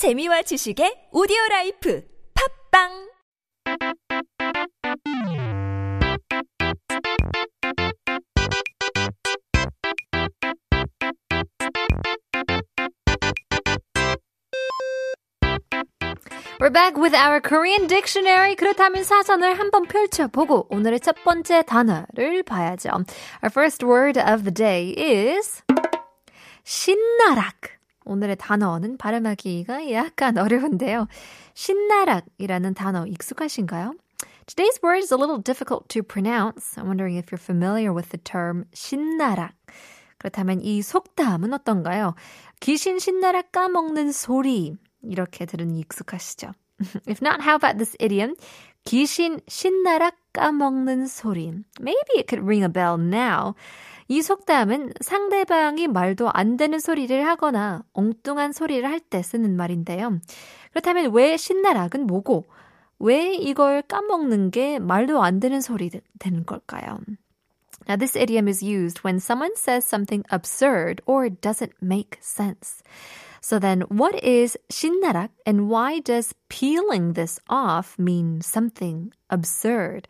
재미와 지식의 오디오 라이프 팝빵 We're back with our Korean dictionary. 그렇다면 사전을 한번 펼쳐보고 오늘의 첫 번째 단어를 봐야죠. Our first word of the day is 신나락. 오늘의 단어는 발음하기가 약간 어려운데요. 신나락이라는 단어 익숙하신가요? Today's word is a little difficult to pronounce. I'm wondering if you're familiar with the term 신나락. 그렇다면 이 속담은 어떤가요? 귀신 신나락 까먹는 소리. 이렇게 들으니 익숙하시죠? If not, how about this idiom? 귀신 신나락 까먹는 소리. Maybe it could ring a bell now. 이 속담은 상대방이 말도 안 되는 소리를 하거나 엉뚱한 소리를 할 때 쓰는 말인데요. 그렇다면 왜 신나락은 뭐고, 왜 이걸 까먹는 게 말도 안 되는 소리 되는 걸까요? Now, this idiom is used when someone says something absurd or doesn't make sense. So then, what is 신나락 and why does peeling this off mean something absurd?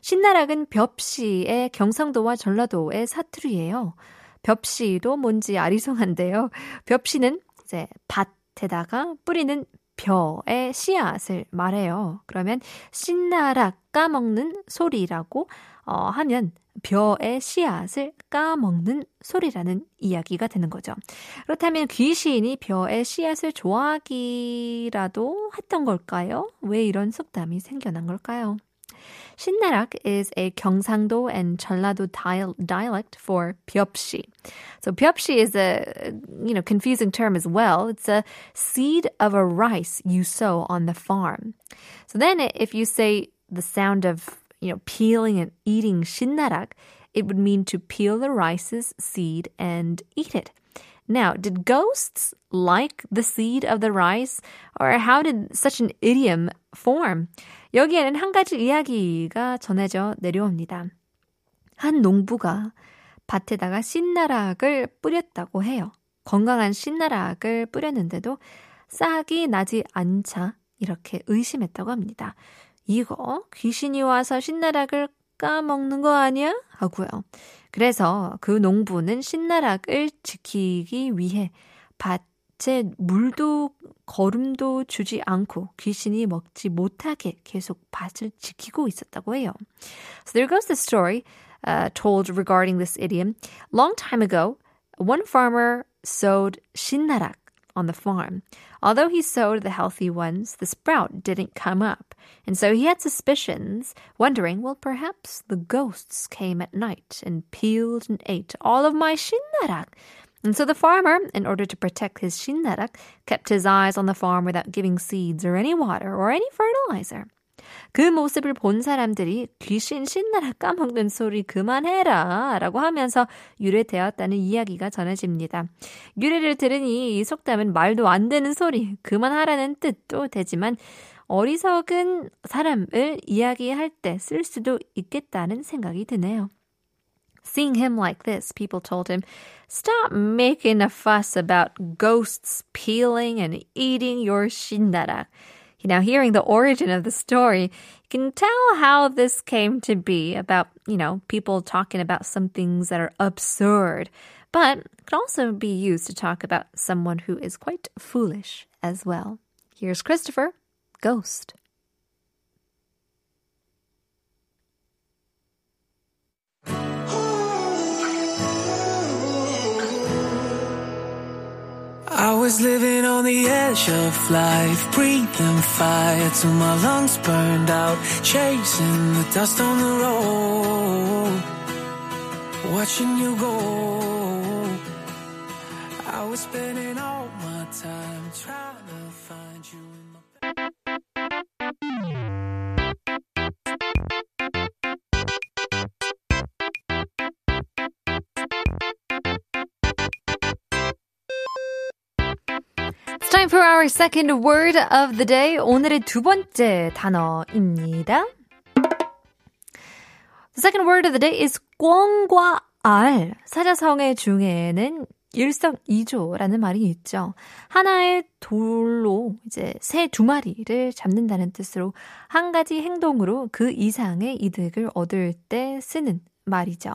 신나락은 벽시의 경상도와 전라도의 사투리예요. 벽시도 뭔지 아리송한데요. 벽시는 이제 밭에다가 뿌리는 벼의 씨앗을 말해요. 그러면 신나락 까먹는 소리라고 어, 하면 벼의 씨앗을 까먹는 소리라는 이야기가 되는 거죠. 그렇다면 귀신이 벼의 씨앗을 좋아하기라도 했던 걸까요? 왜 이런 속담이 생겨난 걸까요? Shinnarak is a Gyeongsangdo and Jeollado dialect for pyopshi. So pyopshi is a you know confusing term as well. It's a seed of a rice you sow on the farm. So then if you say the sound of you know peeling and eating shinnarak, it would mean to peel the rice's seed and eat it. Now, did ghosts like the seed of the rice? Or how did such an idiom form? 여기에는 한 가지 이야기가 전해져 내려옵니다. 한 농부가 밭에다가 신나락을 뿌렸다고 해요. 건강한 신나락을 뿌렸는데도 싹이 나지 않자 이렇게 의심했다고 합니다. 이거 귀신이 와서 신나락을 까먹는 거 아니야? 하고요. 그래서 그 농부는 신나락을 지키기 위해 밭에 물도 거름도 주지 않고 귀신이 먹지 못하게 계속 밭을 지키고 있었다고 해요. So there goes the story uh, told regarding this idiom. Long time ago, one farmer sowed 신나락 on the farm. Although he sowed the healthy ones, the sprout didn't come up, and so he had suspicions, wondering, well, perhaps the ghosts came at night and peeled and ate all of my shinnarak. And so the farmer, in order to protect his shinnarak, kept his eyes on the farm without giving seeds or any water or any fertilizer. 그 모습을 본 사람들이 귀신 신나라 까먹는 소리 그만해라 라고 하면서 유래되었다는 이야기가 전해집니다. 유래를 들으니 이 속담은 말도 안 되는 소리 그만하라는 뜻도 되지만 어리석은 사람을 이야기할 때 쓸 수도 있겠다는 생각이 드네요. Seeing him like this, people told him, Stop making a fuss about ghosts peeling and eating your 신나락. Now, hearing the origin of the story, you can tell how this came to be about, you know, people talking about some things that are absurd, but could also be used to talk about someone who is quite foolish as well. Here's Christopher, Ghost. I was living on the edge of life, breathing fire till my lungs burned out, chasing the dust on the road, watching you go. I was spending all my time trying to find you for our second word of the day. 오늘의 두 번째 단어입니다. The second word of the day is 꿩과 알. 사자성의 중에는 일석이조라는 말이 있죠. 하나의 돌로 이제 새 두 마리를 잡는다는 뜻으로 한 가지 행동으로 그 이상의 이득을 얻을 때 쓰는 말이죠.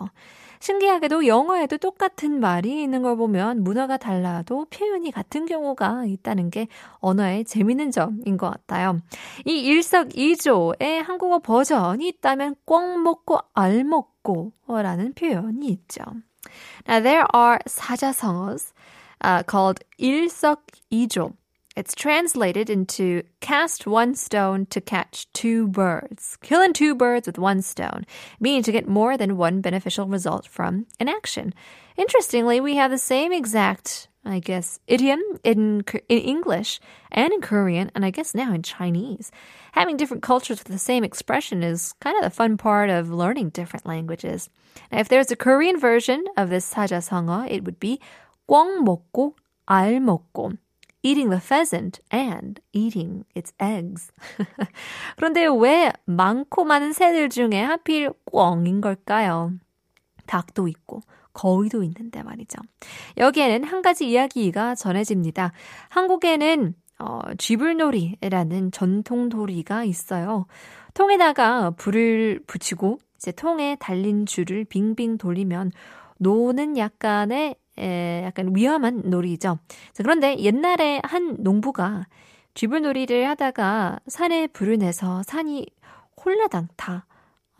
신기하게도 영어에도 똑같은 말이 있는 걸 보면 문화가 달라도 표현이 같은 경우가 있다는 게 언어의 재밌는 점인 것 같아요. 이 일석이조의 한국어 버전이 있다면 꽝 먹고 알 먹고라는 표현이 있죠. Now there are 사자성어s uh, called 일석이조. It's translated into cast one stone to catch two birds. Killing two birds with one stone, meaning to get more than one beneficial result from an action. Interestingly, we have the same exact, I guess, idiom in, in English and in Korean, and I guess now in Chinese. Having different cultures with the same expression is kind of the fun part of learning different languages. Now, if there's a Korean version of this 사자성어, it would be 꽝 먹고 알 먹고 Eating the pheasant and eating its eggs. 그런데 왜 많고 많은 새들 중에 하필 꿩인 걸까요? 닭도 있고 거위도 있는데 말이죠. 여기에는 한 가지 이야기가 전해집니다. 한국에는 어, 쥐불놀이라는 전통놀이가 있어요. 통에다가 불을 붙이고 이제 통에 달린 줄을 빙빙 돌리면 노는 약간의 에, 약간 위험한 놀이죠. 자, 그런데 옛날에 한 농부가 쥐불놀이를 하다가 산에 불을 내서 산이 홀라당 다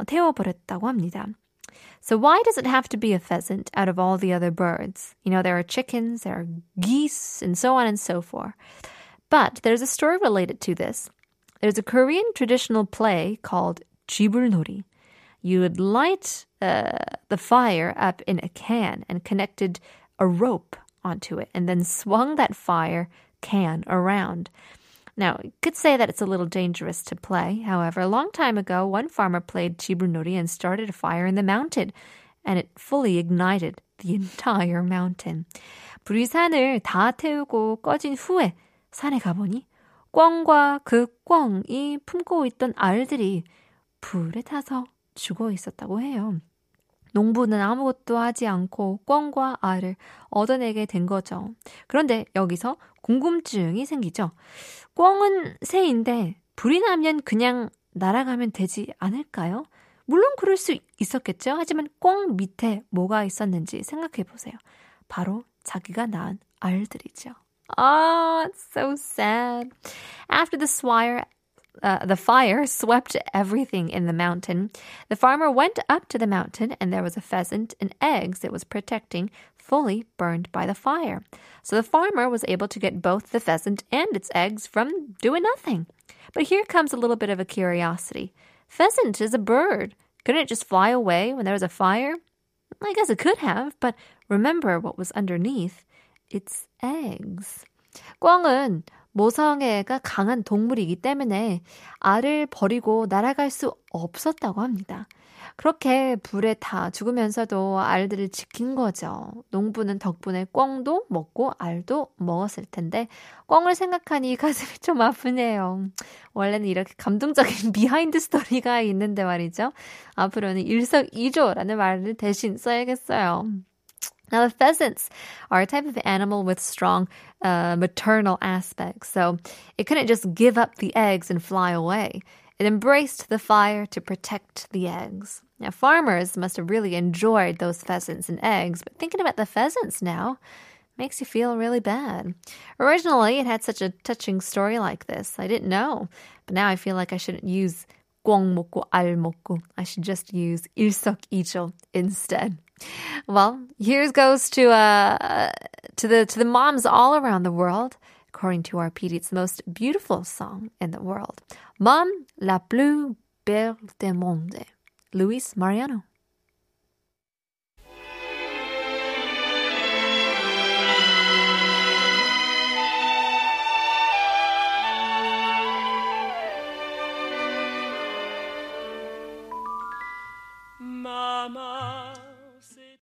태워버렸다고 합니다. So why does it have to be a pheasant out of all the other birds? You know, there are chickens, there are geese, and so on and so forth. But there's a story related to this. There's a Korean traditional play called 쥐불놀이. You would light uh, the fire up in a can and connected a rope onto it and then swung that fire can around. Now, you could say that it's a little dangerous to play. However, a long time ago, one farmer played Chiburnori and started a fire in the mountain, and it fully ignited the entire mountain. 불이 산을 다 태우고 꺼진 후에 산에 가보니 꿩과 그 꿩이 품고 있던 알들이 불에 타서 죽어 있었다고 해요. 농부는 아무것도 하지 않고 꿩과 알을 얻어내게 된 거죠. 그런데 여기서 궁금증이 생기죠. 꿩은 새인데 불이 나면 그냥 날아가면 되지 않을까요? 물론 그럴 수 있었겠죠. 하지만 꿩 밑에 뭐가 있었는지 생각해 보세요. 바로 자기가 낳은 알들이죠. Oh, it's so sad. After the swire uh, the fire swept everything in the mountain. The farmer went up to the mountain, and there was a pheasant and eggs it was protecting, fully burned by the fire. So the farmer was able to get both the pheasant and its eggs from doing nothing. But here comes a little bit of a curiosity. Pheasant is a bird. Couldn't it just fly away when there was a fire? I guess it could have, but remember what was underneath. It's eggs. 꿩은 모성애가 강한 동물이기 때문에 알을 버리고 날아갈 수 없었다고 합니다. 그렇게 불에 다 죽으면서도 알들을 지킨 거죠. 농부는 덕분에 꿩도 먹고 알도 먹었을 텐데 꿩을 생각하니 가슴이 좀 아프네요. 원래는 이렇게 감동적인 비하인드 스토리가 있는데 말이죠. 앞으로는 일석이조라는 말을 대신 써야겠어요. Now, the pheasants are a type of animal with strong uh, maternal aspects, so it couldn't just give up the eggs and fly away. It embraced the fire to protect the eggs. Now, farmers must have really enjoyed those pheasants and eggs, but thinking about the pheasants now makes you feel really bad. Originally, it had such a touching story like this. I didn't know, but now I feel like I shouldn't use 꽝 먹고 알 먹고. I should just use 일석이조 instead. Well, here goes to uh to the to the moms all around the world. According to our PD, it's the most beautiful song in the world. Mom, la plus belle du monde. Luis Mariano.